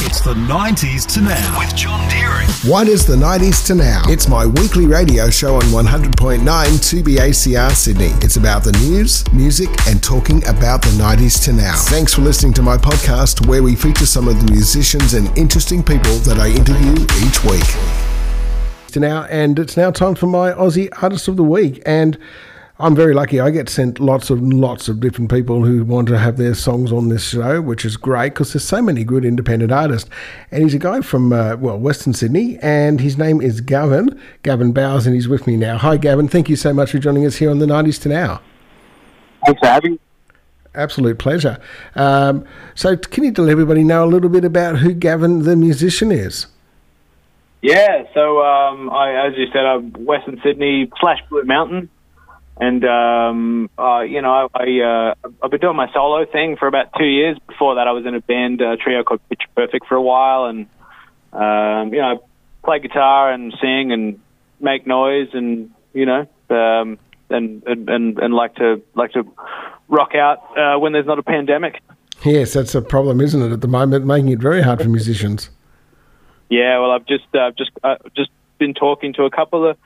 It's the 90s to now with John Deering. What is the 90s to now? It's my weekly radio show on 100.9 2BACR Sydney. It's about the news, music, and talking about the 90s to now. Thanks for listening to my podcast where we feature some of the musicians and interesting people that I interview each week. To now, and it's now time for my Aussie Artist of the Week. And I'm very lucky. I get sent lots of lots of different people who want to have their songs on this show, which is great because there's so many good independent artists. And he's a guy from uh, well Western Sydney, and his name is Gavin Gavin Bowles, and he's with me now. Hi, Gavin. Thank you so much for joining us here on the 90s to now. Thanks for having me. Absolute pleasure. Um, so, can you let everybody know a little bit about who Gavin the musician is? Yeah, so um, I, as you said, I'm Western Sydney slash Blue Mountain. And um, uh, you know, I, I uh, I've been doing my solo thing for about two years. Before that, I was in a band uh, trio called Picture Perfect for a while, and um, you know, I play guitar and sing and make noise, and you know, um, and, and and like to like to rock out uh, when there's not a pandemic. Yes, that's a problem, isn't it? At the moment, making it very hard for musicians. Yeah, well, I've just uh, just uh, just been talking to a couple of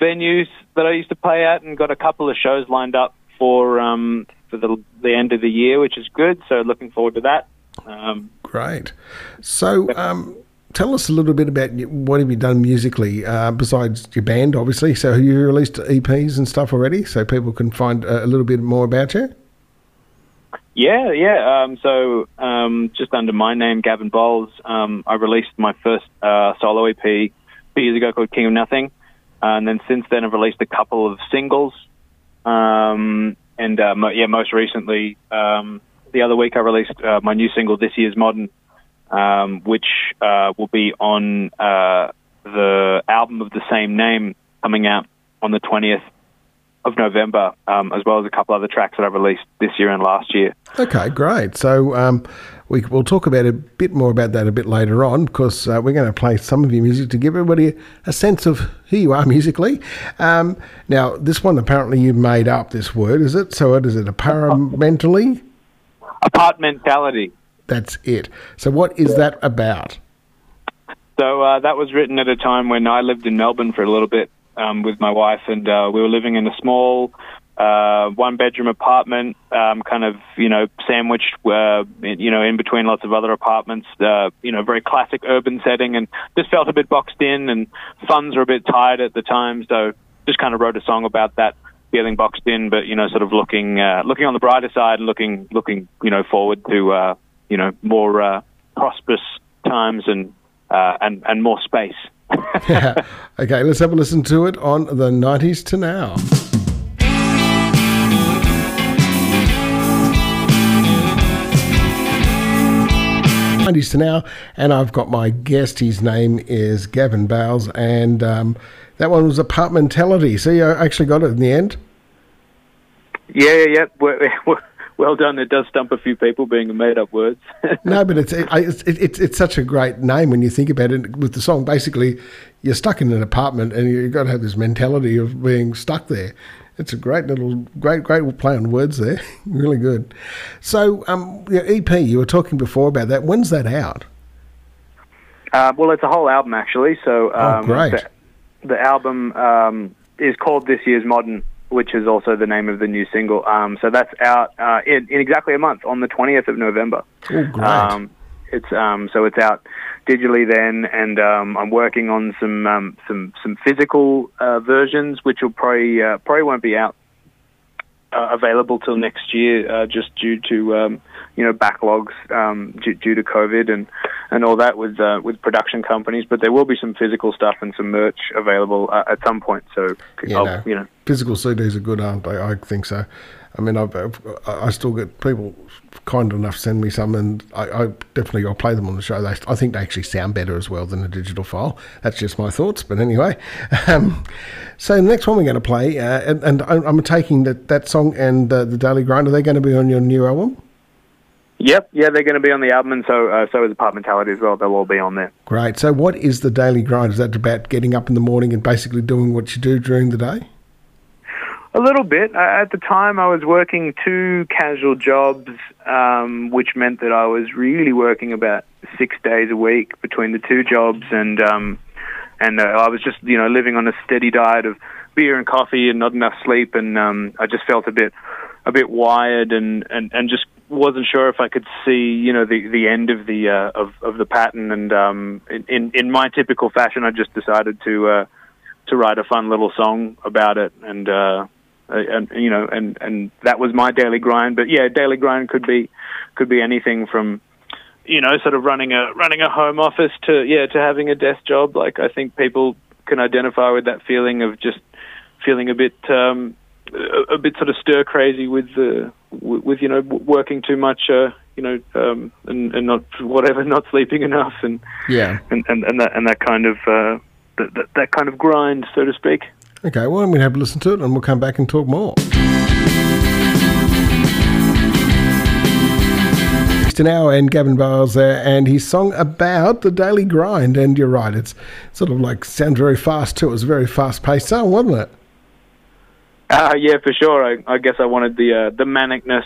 venues that I used to play at, and got a couple of shows lined up for um, for the the end of the year, which is good. So looking forward to that. Um, Great. So. Um, tell us a little bit about what have you done musically uh, besides your band, obviously. So, have you released EPs and stuff already, so people can find a little bit more about you? Yeah, yeah. Um, so, um, just under my name, Gavin Bowles, um, I released my first uh, solo EP two years ago called King of Nothing. Uh, and then since then, I've released a couple of singles. Um, and uh, mo- yeah, most recently, um, the other week, I released uh, my new single, This Year's Modern, um, which uh, will be on uh, the album of the same name coming out on the 20th of November, um, as well as a couple other tracks that I've released this year and last year. Okay, great. So um, we, will talk about a bit more about that a bit later on because uh, we're going to play some of your music to give everybody a sense of who you are musically. Um, now, this one apparently you made up this word, is it? So, what is it? Apparently? Apartmentality. That's it. So, what is that about? So uh, that was written at a time when I lived in Melbourne for a little bit um, with my wife, and uh, we were living in a small uh, one bedroom apartment, um, kind of you know sandwiched, uh, in, you know, in between lots of other apartments. Uh, you know, very classic urban setting, and just felt a bit boxed in, and funds were a bit tight at the time, so just kind of wrote a song about that feeling boxed in, but you know, sort of looking uh, looking on the brighter side and looking looking you know forward to uh, you know more uh, prosperous times and uh, and and more space. yeah. Okay, let's have a listen to it on the 90s to now. 90s to now, and I've got my guest. His name is Gavin Bowles, and um, that one was Apartmentality. So you actually got it in the end? Yeah, yeah, yeah. well done. It does stump a few people being made up words. no, but it's, it, it's, it's it's such a great name when you think about it. With the song, basically, you're stuck in an apartment and you've got to have this mentality of being stuck there. It's a great little, great, great play on words there. really good. So, um, your EP, you were talking before about that. When's that out? Uh, well, it's a whole album actually. So, oh, um, oh, great. The, the album um, is called This Year's Modern, which is also the name of the new single. Um, so that's out uh, in, in, exactly a month on the 20th of November. Oh, great. It's um, so it's out digitally then, and um, I'm working on some um, some some physical uh, versions, which will probably uh, probably won't be out uh, available till next year, uh, just due to um, you know backlogs um, due, due, to COVID and and all that with uh, with production companies. But there will be some physical stuff and some merch available uh, at some point. So yeah, no. you know, physical CDs are good, aren't they? I think so. I mean, I've, I've, i still get people kind enough to send me some, and I, I, definitely I'll play them on the show. They, I think they actually sound better as well than a digital file. That's just my thoughts, but anyway. Um, so the next one we're going to play, uh, and, and, I'm taking that that song and uh, the Daily Grind. Are they going to be on your new album? Yep, yeah, they're going to be on the album, and so uh, so is Apartmentality as well. They'll all be on there. Great. So, what is the Daily Grind? Is that about getting up in the morning and basically doing what you do during the day? A little bit. Uh, at the time, I was working two casual jobs, um, which meant that I was really working about six days a week between the two jobs, and um, and uh, I was just you know living on a steady diet of beer and coffee and not enough sleep, and um, I just felt a bit a bit wired and, and, and just wasn't sure if I could see you know the the end of the uh, of of the pattern, and um, in in my typical fashion, I just decided to uh, to write a fun little song about it, and. Uh, and you know, and and that was my daily grind. But yeah, daily grind could be could be anything from you know, sort of running a running a home office to yeah to having a desk job. Like I think people can identify with that feeling of just feeling a bit um, a, a bit sort of stir crazy with the with, with you know working too much. Uh, you know, um, and, and not whatever, not sleeping enough, and yeah, and and, and that and that kind of uh, that, that that kind of grind, so to speak. Okay, well, I'm going to have a listen to it, and we'll come back and talk more. now and Gavin Bowles there and his song about the daily grind and you're right it's sort of like sounds very fast too it was a very fast paced song wasn't it uh, yeah for sure. I, I guess I wanted the uh, the manicness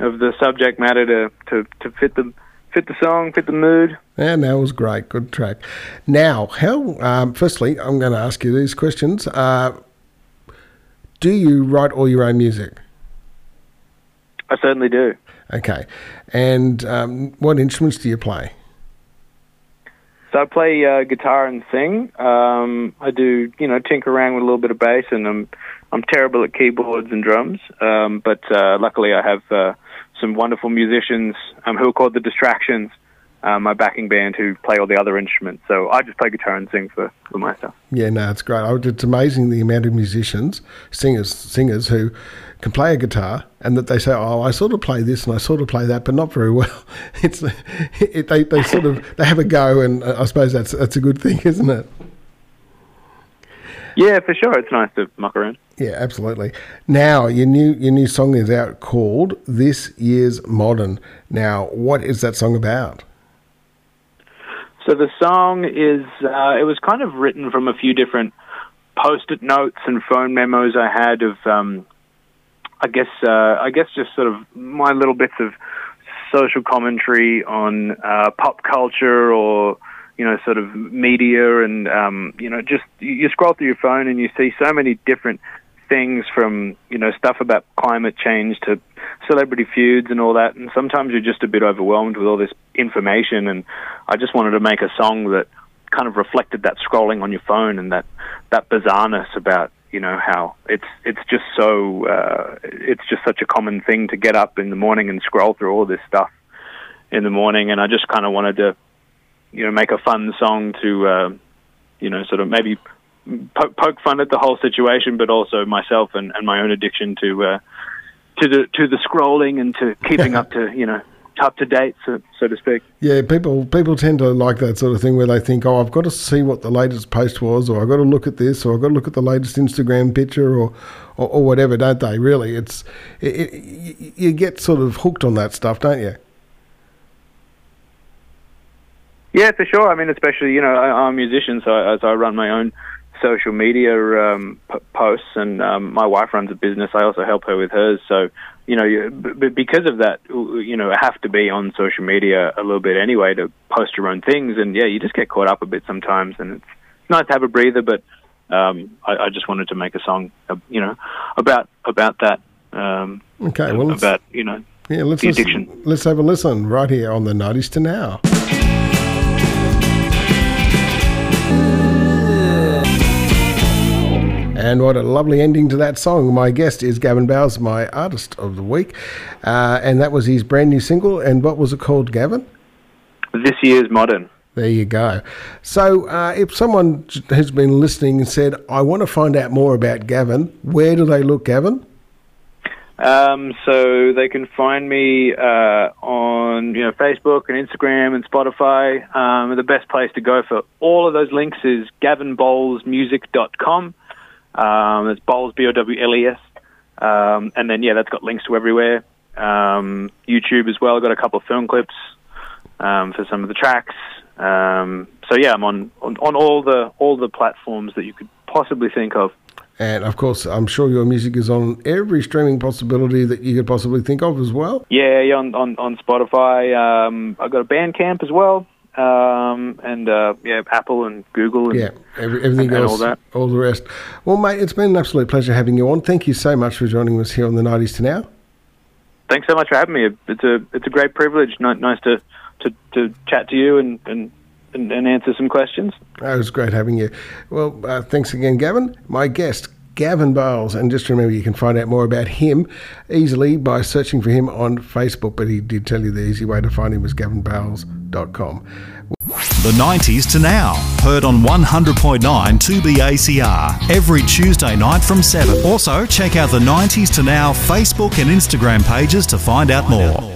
of the subject matter to, to, to fit the fit the song fit the mood. Yeah that was great. Good track. Now how um, firstly I'm going to ask you these questions. Uh, do you write all your own music? I certainly do. Okay. And um, what instruments do you play? So I play uh, guitar and sing. Um, I do, you know, tinker around with a little bit of bass, and I'm I'm terrible at keyboards and drums. Um, but uh, luckily, I have uh, some wonderful musicians um, who are called the Distractions, uh, my backing band, who play all the other instruments. So I just play guitar and sing for, for myself. Yeah, no, it's great. It's amazing the amount of musicians, singers, singers who can play a guitar and that they say, "Oh, I sort of play this and I sort of play that, but not very well." It's it, they they sort of they have a go, and uh, I suppose that's that's a good thing, isn't it? Yeah, for sure. It's nice to muck around. Yeah, absolutely. Now your new your new song is out called "This Year's Modern." Now, what is that song about? So the song is uh, it was kind of written from a few different post-it notes and phone memos I had of um, I guess uh, I guess just sort of my little bits of social commentary on uh, pop culture or you know sort of media and um, you know just you scroll through your phone and you see so many different things from you know stuff about climate change to celebrity feuds and all that. And sometimes you're just a bit overwhelmed with all this information. And I just wanted to make a song that kind of reflected that scrolling on your phone and that that bizarreness about you know how it's it's just so uh, it's just such a common thing to get up in the morning and scroll through all this stuff in the morning, and I just kind of wanted to you know make a fun song to uh, you know sort of maybe poke, poke fun at the whole situation, but also myself and, and my own addiction to uh, to the to the scrolling and to keeping up to you know up to date, so, so to speak. Yeah, people people tend to like that sort of thing where they think, oh, I've got to see what the latest post was, or I've got to look at this, or I've got to look at the latest Instagram picture, or or, or whatever, don't they? Really, it's it, it, you get sort of hooked on that stuff, don't you? Yeah, for sure. I mean, especially you know, I, am a musician, so as I run my own social media um, p- posts, and um, my wife runs a business. I also help her with hers. So you know, you, b- because of that, you know, have to be on social media a little bit anyway to post your own things. And yeah, you just get caught up a bit sometimes, and it's nice to have a breather. But um, I, I just wanted to make a song, uh, you know, about about that. Um, okay, well, about you know, yeah, let's listen, let's have a listen right here on the '90s to now. And what a lovely ending to that song. My guest is Gavin Bowles, my artist of the week. Uh, and that was his brand new single. And what was it called, Gavin? This year's Modern. There you go. So, uh, if someone has been listening and said, I want to find out more about Gavin, where do they look, Gavin? Um, so they can find me uh, on you know Facebook and Instagram and Spotify. Um, the best place to go for all of those links is gavinbowlesmusic.com. Um, it's Bowles, B O W L E S. Um, and then, yeah, that's got links to everywhere. Um, YouTube as well. I've got a couple of film clips um, for some of the tracks. Um, so yeah, I'm on, on, on all the all the platforms that you could possibly think of. And of course, I'm sure your music is on every streaming possibility that you could possibly think of as well. Yeah, yeah on, on, on Spotify. Um, I've got a Bandcamp as well. Um, and uh, yeah, Apple and Google and yeah, every, everything and, else, and all that. all the rest. Well, mate, it's been an absolute pleasure having you on. Thank you so much for joining us here on the 90s to now. Thanks so much for having me. It's a it's a great privilege. Nice to to, to chat to you and, and and, and answer some questions. Oh, it was great having you. Well, uh, thanks again, Gavin. My guest, Gavin Bowles. And just remember, you can find out more about him easily by searching for him on Facebook. But he did tell you the easy way to find him is gavinbowles.com. The 90s to now. Heard on 100.9 2BACR every Tuesday night from 7. Also, check out the 90s to now Facebook and Instagram pages to find out more.